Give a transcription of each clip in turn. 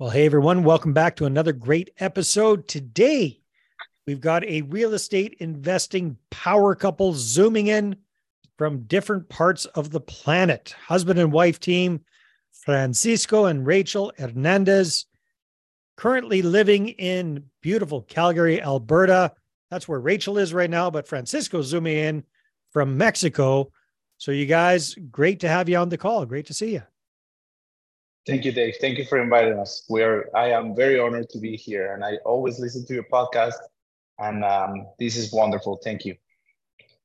Well, hey everyone, welcome back to another great episode. Today, we've got a real estate investing power couple zooming in from different parts of the planet. Husband and wife team, Francisco and Rachel Hernandez, currently living in beautiful Calgary, Alberta. That's where Rachel is right now, but Francisco zooming in from Mexico. So, you guys, great to have you on the call. Great to see you. Thank you, Dave. Thank you for inviting us. We are. I am very honored to be here, and I always listen to your podcast, and um, this is wonderful. Thank you.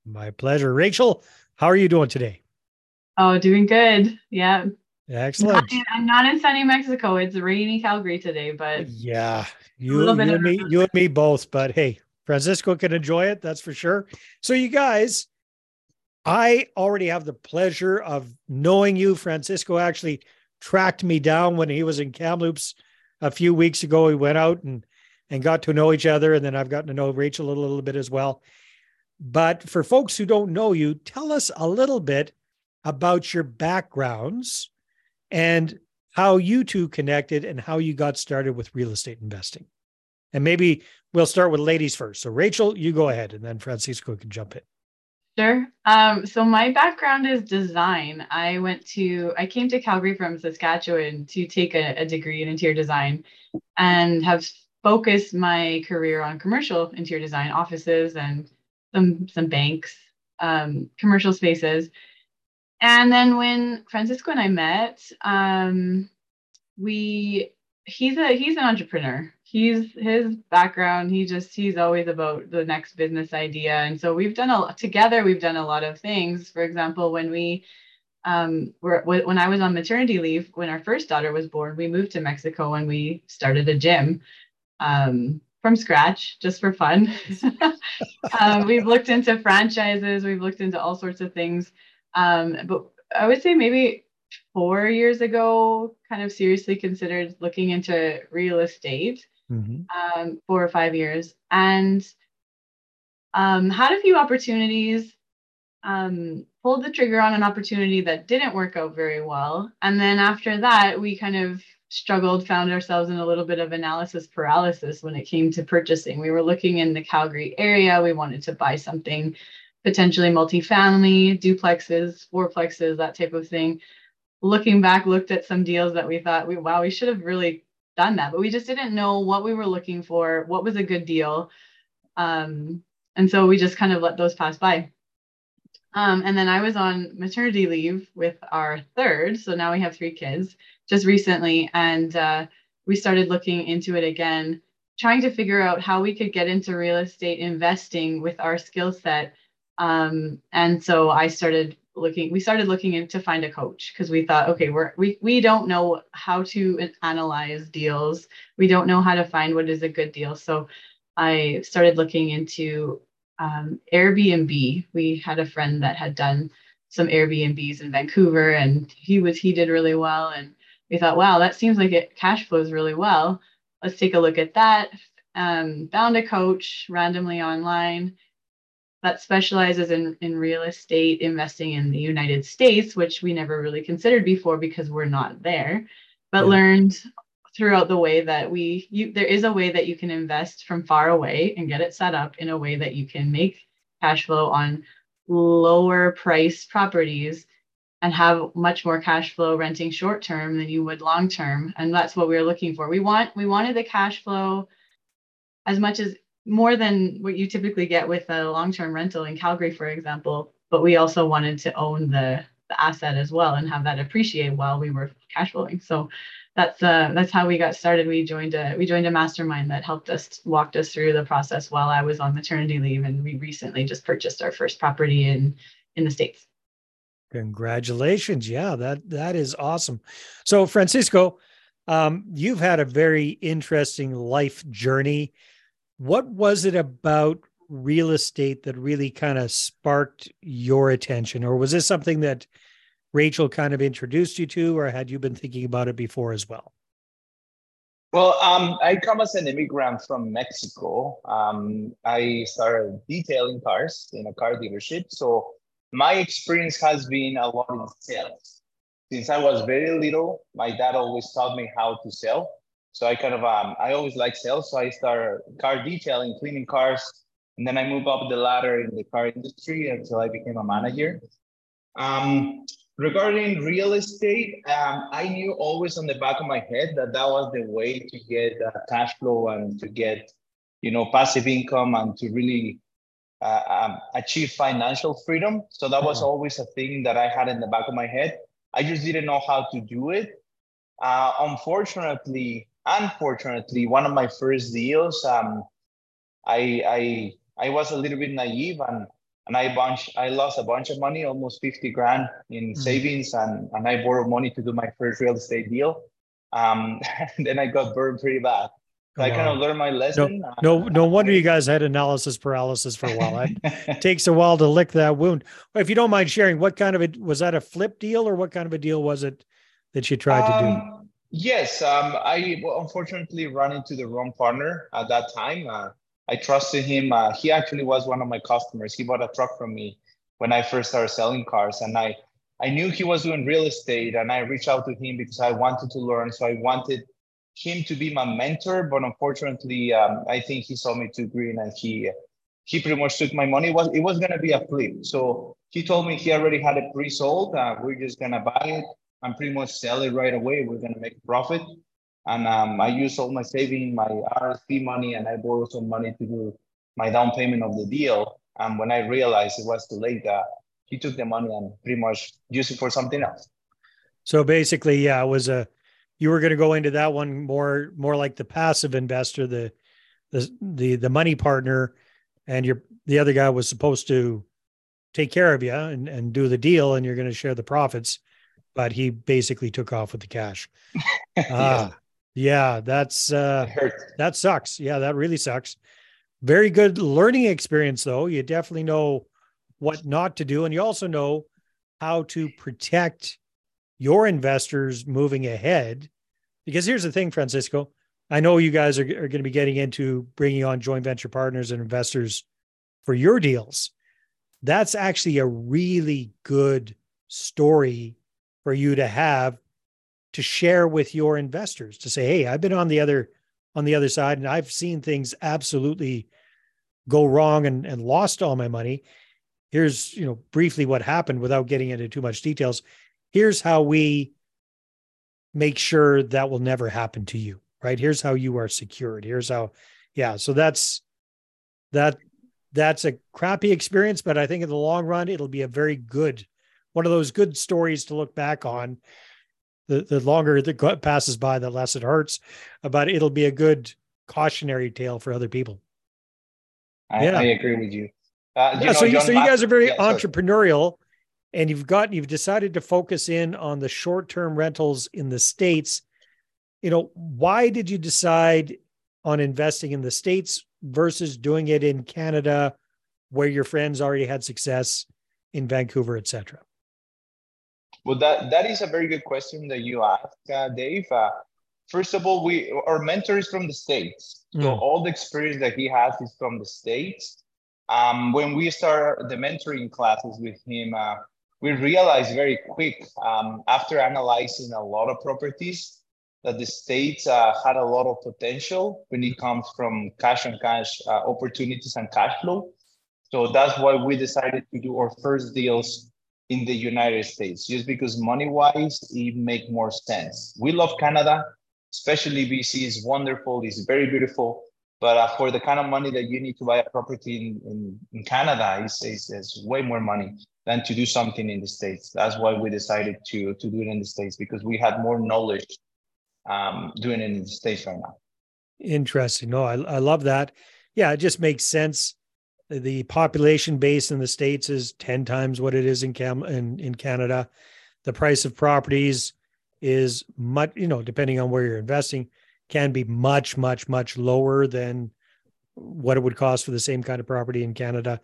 My pleasure, Rachel. How are you doing today? Oh, doing good. Yeah. Excellent. Not, I'm not in sunny Mexico. It's rainy Calgary today, but yeah, you, you and me, you and me both. But hey, Francisco can enjoy it. That's for sure. So, you guys, I already have the pleasure of knowing you. Francisco actually tracked me down when he was in Kamloops a few weeks ago. We went out and and got to know each other, and then I've gotten to know Rachel a little bit as well. But for folks who don't know you, tell us a little bit about your backgrounds and how you two connected and how you got started with real estate investing. And maybe we'll start with ladies first. So, Rachel, you go ahead, and then Francisco can jump in. Sure. Um, so my background is design. I went to, I came to Calgary from Saskatchewan to take a, a degree in interior design and have focused my career on commercial interior design offices and some, some banks, um, commercial spaces. And then when Francisco and I met, um, we, he's a, he's an entrepreneur he's his background he just he's always about the next business idea. And so we've done a together we've done a lot of things. For example when we um were when i was on maternity leave when our first daughter was born we moved to mexico and we started a gym um from scratch just for fun. Um, we've looked into franchises we've looked into all sorts of things. Um, but i would say maybe four years ago kind of seriously considered looking into real estate mm-hmm. um, four or five years. And um, had a few opportunities um, pulled the trigger on an opportunity that didn't work out very well. And then after that we kind of struggled found ourselves in a little bit of analysis paralysis when it came to purchasing. We were looking in the calgary area. We wanted to buy something potentially multifamily duplexes fourplexes that type of thing. Looking back looked at some deals that we thought we wow we should have really done that, but we just didn't know what we were looking for, what was a good deal. Um, and so we just kind of let those pass by. Um, and then I was on maternity leave with our third. So now we have three kids just recently. And uh, we started looking into it again, trying to figure out how we could get into real estate investing with our skill set. Um, and so I started looking we started looking in to find a coach because we thought okay we're we, we don't know how to analyze deals. We don't know how to find what is a good deal. So i started looking into um, airbnb. We had a friend that had done some airbnbs in vancouver and he was he did really well. And we thought wow that seems like it cash flows really well. Let's take a look at that. Um, found a coach randomly online that specializes in, in real estate investing in the United States, which we never really considered before because we're not there, but yeah. learned throughout the way that we you there is a way that you can invest from far away and get it set up in a way that you can make cash flow on lower price properties and have much more cash flow renting short term than you would long term and that's what we were looking for we want we wanted the cash flow as much as more than what you typically get with a long-term rental in Calgary, for example. But we also wanted to own the, the asset as well and have that appreciate while we were cash flowing. So that's uh, that's how we got started. We joined a we joined a mastermind that helped us walked us through the process while I was on maternity leave, and we recently just purchased our first property in in the states. Congratulations! Yeah, that that is awesome. So Francisco, um, you've had a very interesting life journey what was it about real estate that really kind of sparked your attention? Or was this something that Rachel kind of introduced you to, or had you been thinking about it before as well? Well, um, I come as an immigrant from Mexico. Um, I started detailing cars in a car dealership. So my experience has been a lot in sales. Since I was very little, my dad always taught me how to sell. So I kind of um, I always like sales, so I started car detailing, cleaning cars, and then I move up the ladder in the car industry until I became a manager. Um, regarding real estate, um, I knew always on the back of my head that that was the way to get uh, cash flow and to get, you know, passive income and to really uh, um, achieve financial freedom. So that was always a thing that I had in the back of my head. I just didn't know how to do it. Uh, unfortunately, unfortunately, one of my first deals, um, I, I I was a little bit naive and and I bunch I lost a bunch of money, almost 50 grand in mm. savings, and, and I borrowed money to do my first real estate deal. Um, then I got burned pretty bad. So oh, I kind of learned my lesson. No, no, no wonder you guys had analysis paralysis for a while. It takes a while to lick that wound. If you don't mind sharing, what kind of it was that a flip deal or what kind of a deal was it that you tried um, to do? Yes, um, I unfortunately ran into the wrong partner at that time. Uh, I trusted him. Uh, he actually was one of my customers. He bought a truck from me when I first started selling cars, and I I knew he was doing real estate, and I reached out to him because I wanted to learn. So I wanted him to be my mentor, but unfortunately, um, I think he saw me too green, and he he pretty much took my money. It was it was gonna be a flip. So he told me he already had it pre-sold. Uh, we're just gonna buy it and pretty much sell it right away. We're gonna make a profit. And um, I used all my saving, my RSP money, and I borrowed some money to do my down payment of the deal. And when I realized it was too late, uh, he took the money and pretty much used it for something else. So basically, yeah, it was a you were going to go into that one more more like the passive investor, the the the the money partner, and your the other guy was supposed to take care of you and, and do the deal, and you're going to share the profits. But he basically took off with the cash. Ah, yeah, that's uh that sucks. Yeah, that really sucks. Very good learning experience though. You definitely know what not to do and you also know how to protect your investors moving ahead. Because here's the thing, Francisco, I know you guys are, are going to be getting into bringing on joint venture partners and investors for your deals. That's actually a really good story for you to have to share with your investors to say, "Hey, I've been on the other on the other side and I've seen things absolutely go wrong and, and lost all my money. Here's, you know, briefly what happened without getting into too much details. Here's how we make sure that will never happen to you, right? Here's how you are secured. Here's how, yeah. So that's that that's a crappy experience, but I think in the long run, it'll be a very good one of those good stories to look back on the, the longer it passes by, the less it hurts. But it'll be a good cautionary tale for other people. I, yeah. I agree with you. Uh, you yeah, know, so, you, so you guys are very yeah, entrepreneurial, and you've got you've decided to focus in on the short term rentals in the states. You know, why did you decide on investing in the states versus doing it in Canada, where your friends already had success in Vancouver, etc.? Well, that that is a very good question that you asked, uh, Dave. Uh, first of all, we our mentor is from the states, so mm. all the experience that he has is from the states. Um, when we start the mentoring classes with him, uh, we realized very quick um, after analyzing a lot of properties that the states uh, had a lot of potential when it comes from cash and cash uh, opportunities and cash flow. So that's why we decided to do our first deals in the United States, just because money wise, it make more sense. We love Canada, especially BC is wonderful, it's very beautiful. But uh, for the kind of money that you need to buy a property in, in, in Canada, it's, it's, it's way more money than to do something in the States. That's why we decided to, to do it in the States because we had more knowledge um, doing it in the States right now. Interesting. No, I, I love that. Yeah, it just makes sense the population base in the states is 10 times what it is in Cam in, in Canada. The price of properties is much, you know, depending on where you're investing, can be much, much, much lower than what it would cost for the same kind of property in Canada.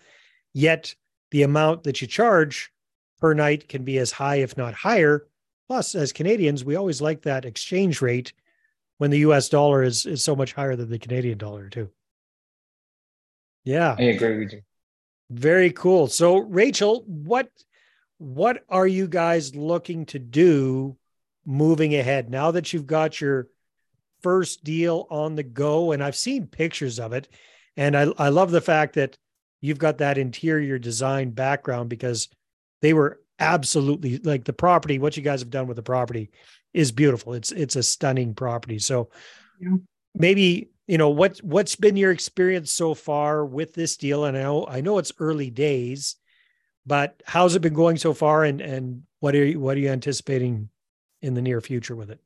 Yet the amount that you charge per night can be as high, if not higher. Plus, as Canadians, we always like that exchange rate when the US dollar is, is so much higher than the Canadian dollar, too. Yeah. I agree with you. Very cool. So Rachel, what what are you guys looking to do moving ahead now that you've got your first deal on the go? And I've seen pictures of it. And I, I love the fact that you've got that interior design background because they were absolutely like the property, what you guys have done with the property is beautiful. It's it's a stunning property. So yeah. maybe you know what what's been your experience so far with this deal? And I know I know it's early days, but how's it been going so far? And and what are you what are you anticipating in the near future with it?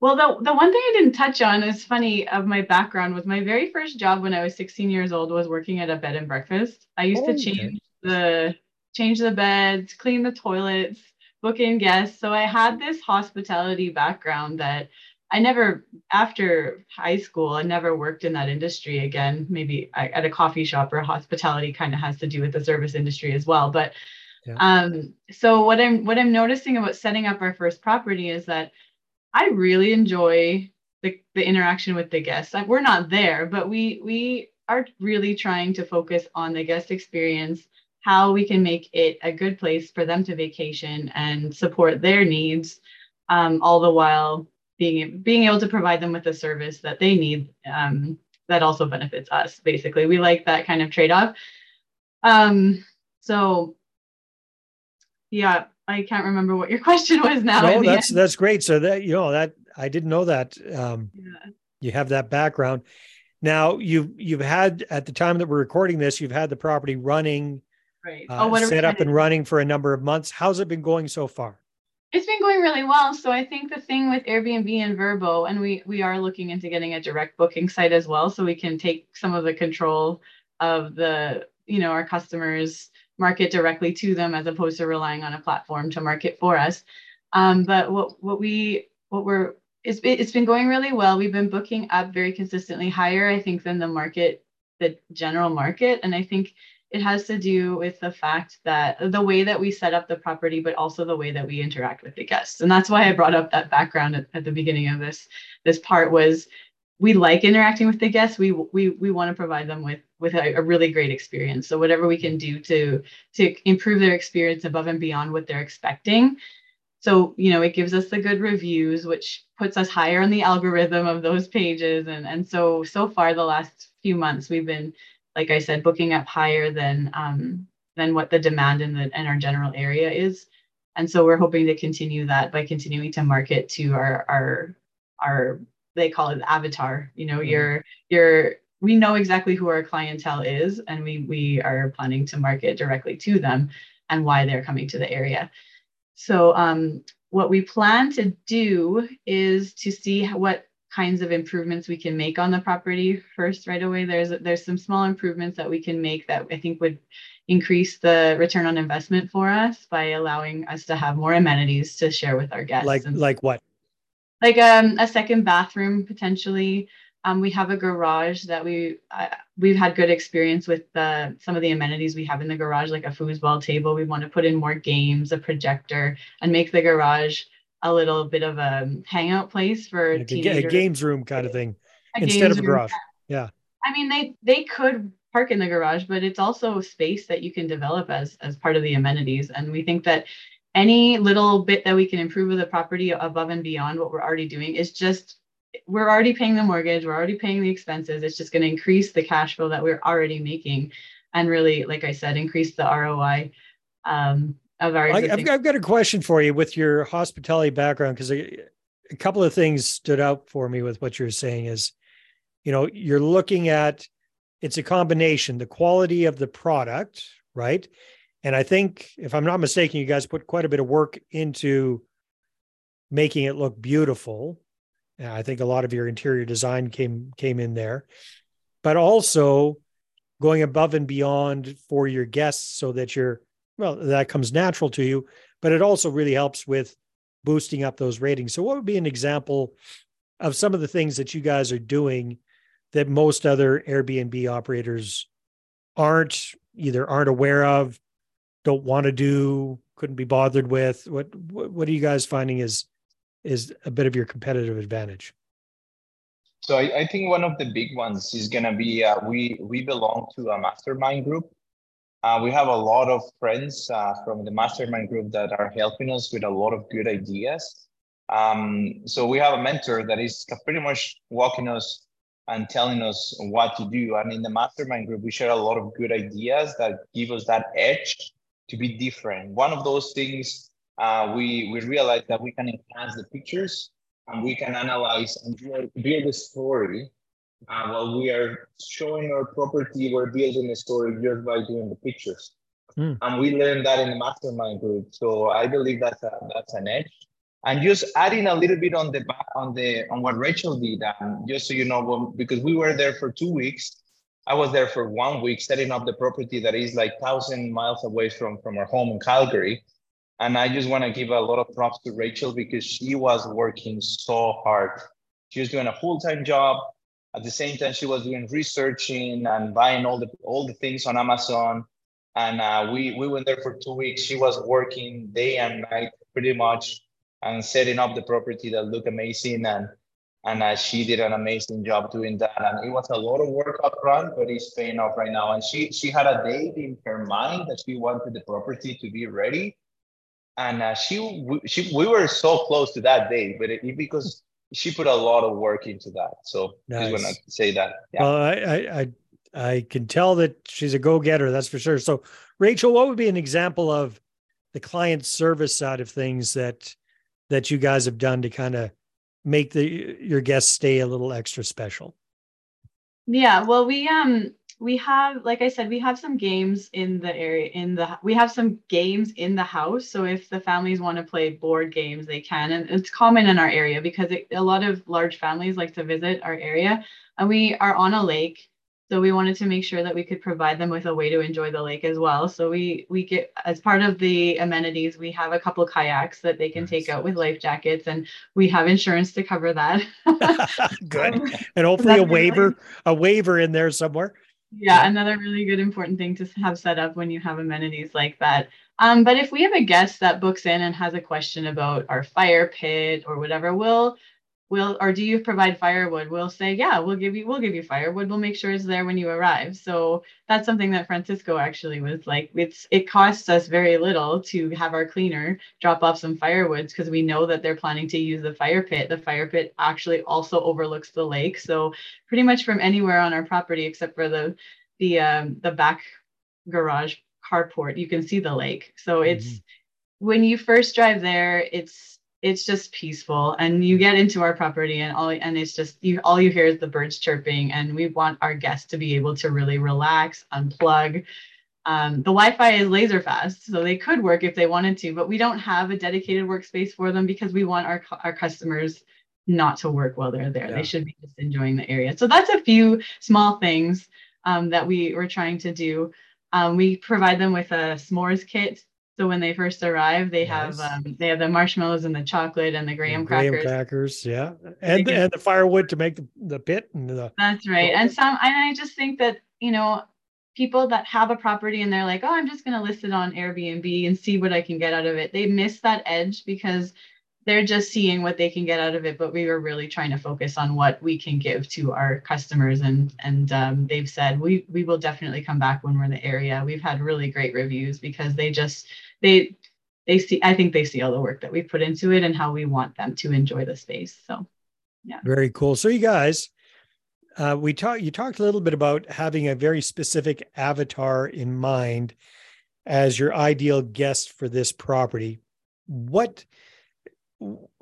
Well, the, the one thing I didn't touch on is funny of my background was my very first job when I was 16 years old was working at a bed and breakfast. I used oh, to change the change the beds, clean the toilets, book in guests. So I had this hospitality background that I never, after high school, I never worked in that industry again. Maybe at a coffee shop or hospitality kind of has to do with the service industry as well. But yeah. um, so what I'm what I'm noticing about setting up our first property is that I really enjoy the, the interaction with the guests. Like, we're not there, but we we are really trying to focus on the guest experience, how we can make it a good place for them to vacation and support their needs, um, all the while being being able to provide them with the service that they need um, that also benefits us. Basically, we like that kind of trade off. Um, so, yeah, I can't remember what your question was now. No, that's that's great. So that you know that I didn't know that. Um, yeah. You have that background. Now you've you've had at the time that we're recording this, you've had the property running, right? Uh, oh, set up and running for a number of months. How's it been going so far? It's been going really well. So I think the thing with Airbnb and Vrbo, and we we are looking into getting a direct booking site as well, so we can take some of the control of the you know our customers market directly to them as opposed to relying on a platform to market for us. Um, but what what we what we're it's it's been going really well. We've been booking up very consistently higher, I think, than the market, the general market, and I think it has to do with the fact that the way that we set up the property, but also the way that we interact with the guests. And that's why I brought up that background at, at the beginning of this this part was we like interacting with the guests. We we we want to provide them with with a, a, really great experience. So whatever we can do to to improve their experience above and beyond what they're expecting. So you know it gives us the good reviews, which puts us higher on the algorithm of those pages. And and so so far the last few months we've been, like I said, booking up higher than um, than what the demand in the in our general area is. And so we're hoping to continue that by continuing to market to our our our they call it avatar you know mm-hmm. your your we know exactly who our clientele is and we we are planning to market directly to them and why they're coming to the area so um, what we plan to do is to see what kinds of improvements we can make on the property first right away there's there's some small improvements that we can make that i think would increase the return on investment for us by allowing us to have more amenities to share with our guests like and, like what like um, a second bathroom potentially. Um, we have a garage that we uh, we've had good experience with uh, some of the amenities we have in the garage, like a foosball table. We want to put in more games, a projector, and make the garage a little bit of a hangout place for like a, a, games room kind of thing a instead of a garage. Yeah. I mean, they they could park in the garage, but it's also space that you can develop as as part of the amenities. And we think that any little bit that we can improve with the property above and beyond what we're already doing is just we're already paying the mortgage we're already paying the expenses it's just going to increase the cash flow that we're already making and really like i said increase the roi um, of our I've, I've, got a question for you with your hospitality background because a, a couple of things stood out for me with what you're saying is you know you're looking at it's a combination the quality of the product right and I think, if I'm not mistaken, you guys put quite a bit of work into making it look beautiful. And I think a lot of your interior design came came in there, but also going above and beyond for your guests so that you're well that comes natural to you, but it also really helps with boosting up those ratings. So, what would be an example of some of the things that you guys are doing that most other Airbnb operators aren't either aren't aware of don't want to do, couldn't be bothered with? What, what are you guys finding is is a bit of your competitive advantage? So I, I think one of the big ones is gonna be uh, we we belong to a mastermind group. Uh, we have a lot of friends uh, from the mastermind group that are helping us with a lot of good ideas. Um, so we have a mentor that is pretty much walking us and telling us what to do. And in the mastermind group, we share a lot of good ideas that give us that edge to be different. One of those things uh, we we realize that we can enhance the pictures and we can analyze and build a story. Uh, while we are showing our property, we're building a story just by doing the pictures. Mm. And we learned that in the mastermind group. So I believe that's a, that's an edge. And just adding a little bit on the on the on what Rachel did, um, just so you know, because we were there for two weeks. I was there for one week setting up the property that is like thousand miles away from from our home in Calgary. And I just want to give a lot of props to Rachel because she was working so hard. She was doing a full-time job. At the same time, she was doing researching and buying all the all the things on Amazon. And uh, we we went there for two weeks. She was working day and night pretty much and setting up the property that looked amazing. And and uh, she did an amazing job doing that. And it was a lot of work up front, but it's paying off right now. And she she had a date in her mind that she wanted the property to be ready and uh, she she we were so close to that day, but it, because she put a lot of work into that. So nice. just want to say that. Yeah. Well, I, I I can tell that she's a go getter. That's for sure. So, Rachel, what would be an example of the client service side of things that that you guys have done to kind of make the your guests stay a little extra special? Yeah, well, we um we have like i said we have some games in the area in the we have some games in the house. So if the families want to play board games they can. And it's common in our area because it, a lot of large families like to visit our area. And we are on a lake so we wanted to make sure that we could provide them with a way to enjoy the lake as well. So we we get as part of the amenities we have a couple kayaks that they can nice. take out with life jackets and we have insurance to cover that. Good. And hopefully a waiver a waiver in there somewhere yeah, another really good important thing to have set up when you have amenities like that. Um, but if we have a guest that books in and has a question about our fire pit or whatever, we'll we'll or do you provide firewood? We'll say yeah we'll give you we'll give you firewood. We'll make sure it's there when you arrive. So that's something that francisco actually was like it's it costs us very little to have our cleaner drop off some firewoods because we know that they're planning to use the fire pit. The fire pit actually also overlooks the lake. So pretty much from anywhere on our property except for the the um, the back garage carport you can see the lake. So it's mm-hmm. when you first drive there it's it's just peaceful and you get into our property and all and it's just you all you hear is the birds chirping and we want our guests to be able to really relax unplug. Um, the wi-fi is laser fast so they could work if they wanted to but we don't have a dedicated workspace for them because we want our, our customers not to work while they're there. Yeah. they should be just enjoying the area. So that's a few small things um, that we were trying to do. Um, we provide them with a s'mores kit so when they first arrive, they have um, they have the marshmallows and the chocolate and the graham and crackers. Graham crackers, yeah, and and the firewood to make the, the pit and the. That's right, and some and I just think that you know people that have a property and they're like, oh, I'm just going to list it on Airbnb and see what I can get out of it. They miss that edge because they're just seeing what they can get out of it but we were really trying to focus on what we can give to our customers. And and um, they've said we we will definitely come back when we're in the area. We've had really great reviews because they just they they see i think they see all the work that we put into it and how we want them to enjoy the space. So yeah. Very cool. So you guys uh, we talked you talked a little bit about having a very specific avatar in mind as your ideal guest for this property. What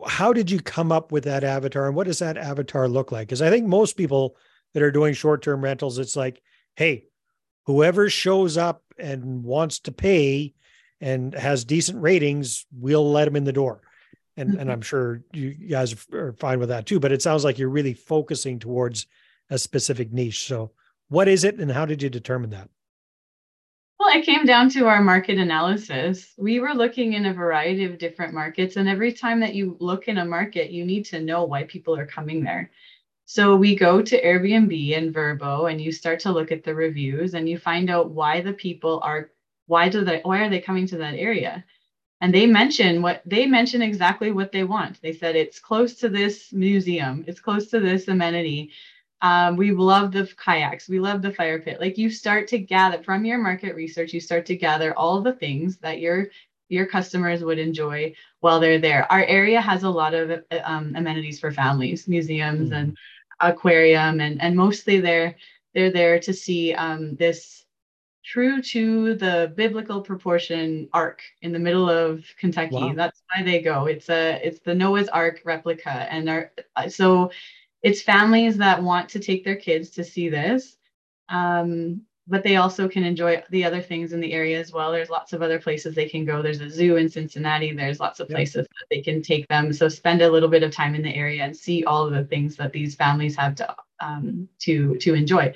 how did you come up with that avatar and what does that avatar look like? Because i think most people that are doing short-term rentals it's like hey whoever shows up and wants to pay and has decent ratings we'll let them in the door. And and mm-hmm. i'm sure you guys are fine with that too but it sounds like you're really focusing towards a specific niche. So what is it and how did you determine that well, it came down to our market analysis. We were looking in a variety of different markets, and every time that you look in a market, you need to know why people are coming there. So we go to Airbnb and Vrbo, and you start to look at the reviews, and you find out why the people are why do they why are they coming to that area and they mention what they mention exactly what they want they said it's close to this museum it's close to this amenity um, we love the kayaks. We love the fire pit. Like you start to gather from your market research, you start to gather all the things that your your customers would enjoy while they're there. Our area has a lot of um, amenities for families, museums mm. and aquarium, and and mostly they're they're there to see um, this true to the biblical proportion ark in the middle of Kentucky. Wow. That's why they go. It's a it's the Noah's Ark replica, and our, so it's families that want to take their kids to see this. Um, but they also can enjoy the other things in the area as well. There's lots of other places they can go. There's a zoo in Cincinnati. There's lots of places yeah. that they can take them. So spend a little bit of time in the area and see all of the things that these families have to um, to to enjoy.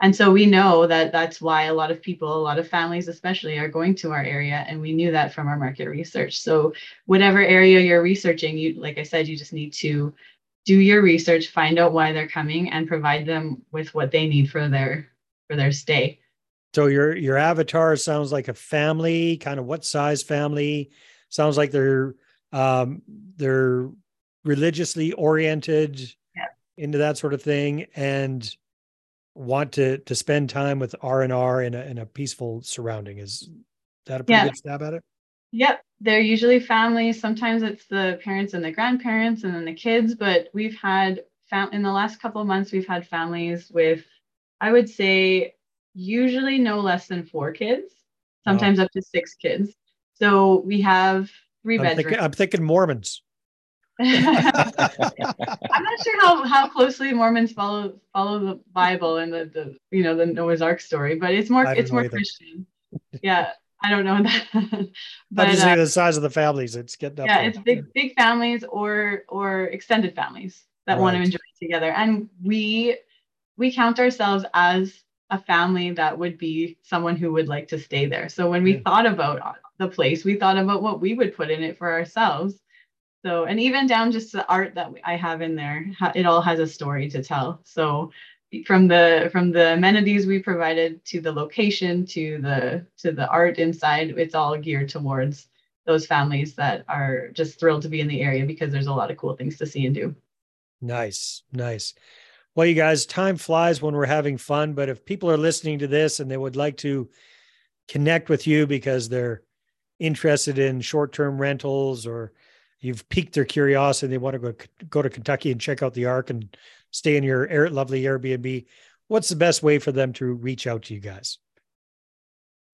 And so we know that that's why a lot of people, a lot of families especially, are going to our area. And we knew that from our market research. So whatever area you're researching, you like I said, you just need to do your research, find out why they're coming, and provide them with what they need for their for their stay. So your your avatar sounds like a family, kind of what size family? Sounds like they're um, they're religiously oriented yeah. into that sort of thing, and want to to spend time with R and R in a in a peaceful surrounding. Is that a pretty yeah. good stab at it? Yep. They're usually families. Sometimes it's the parents and the grandparents and then the kids, but we've had fam- in the last couple of months we've had families with I would say usually no less than four kids, sometimes wow. up to six kids. So we have 3 I'm bedrooms. Thinking, I'm thinking Mormons. I'm not sure how, how closely Mormons follow follow the Bible and the, the you know the Noah's Ark story, but it's more it's more either. Christian. Yeah, I don't know that. but just uh, the size of the families. It's getting up. Yeah, there. it's big big families or or extended families that right. want to enjoy it together, and we we count ourselves as a family that would be someone who would like to stay there. So when we yeah. thought about the place, we thought about what we would put in it for ourselves so, and even down just the art that I have in there, it all has a story to tell. So, from the from the amenities we provided to the location to the to the art inside, it's all geared towards those families that are just thrilled to be in the area because there's a lot of cool things to see and do. Nice, nice. Well, you guys, time flies when we're having fun. But if people are listening to this and they would like to connect with you because they're interested in short-term rentals or you've piqued their curiosity. They want to go go to Kentucky and check out the Ark and stay in your air, lovely Airbnb. What's the best way for them to reach out to you guys?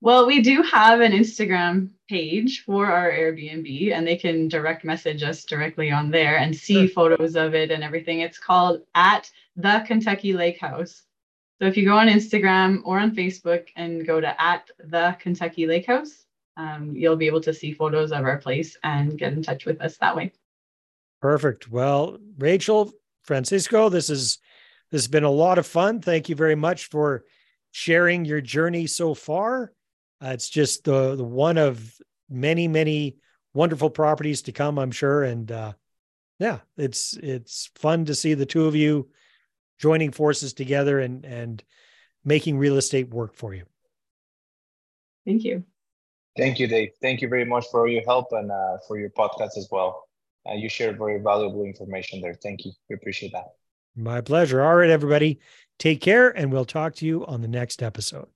Well, we do have an Instagram page for our Airbnb, and they can direct message us directly on there and see sure. photos of it and everything. It's called at the Kentucky Lake House. So if you go on Instagram or on Facebook and go to at the Kentucky Lake House, um, you'll be able to see photos of our place and get in touch with us that way. Perfect. Well, Rachel, Francisco, this is this has been a lot of fun. Thank you very much for sharing your journey so far. Uh, it's just the the one of many many wonderful properties to come, I'm sure. And uh, yeah, it's it's fun to see the two of you joining forces together and and making real estate work for you. Thank you. Thank you, Dave. Thank you very much for your help and uh, for your podcast as well. Uh, you shared very valuable information there. Thank you. We appreciate that. My pleasure. All right, everybody. Take care, and we'll talk to you on the next episode.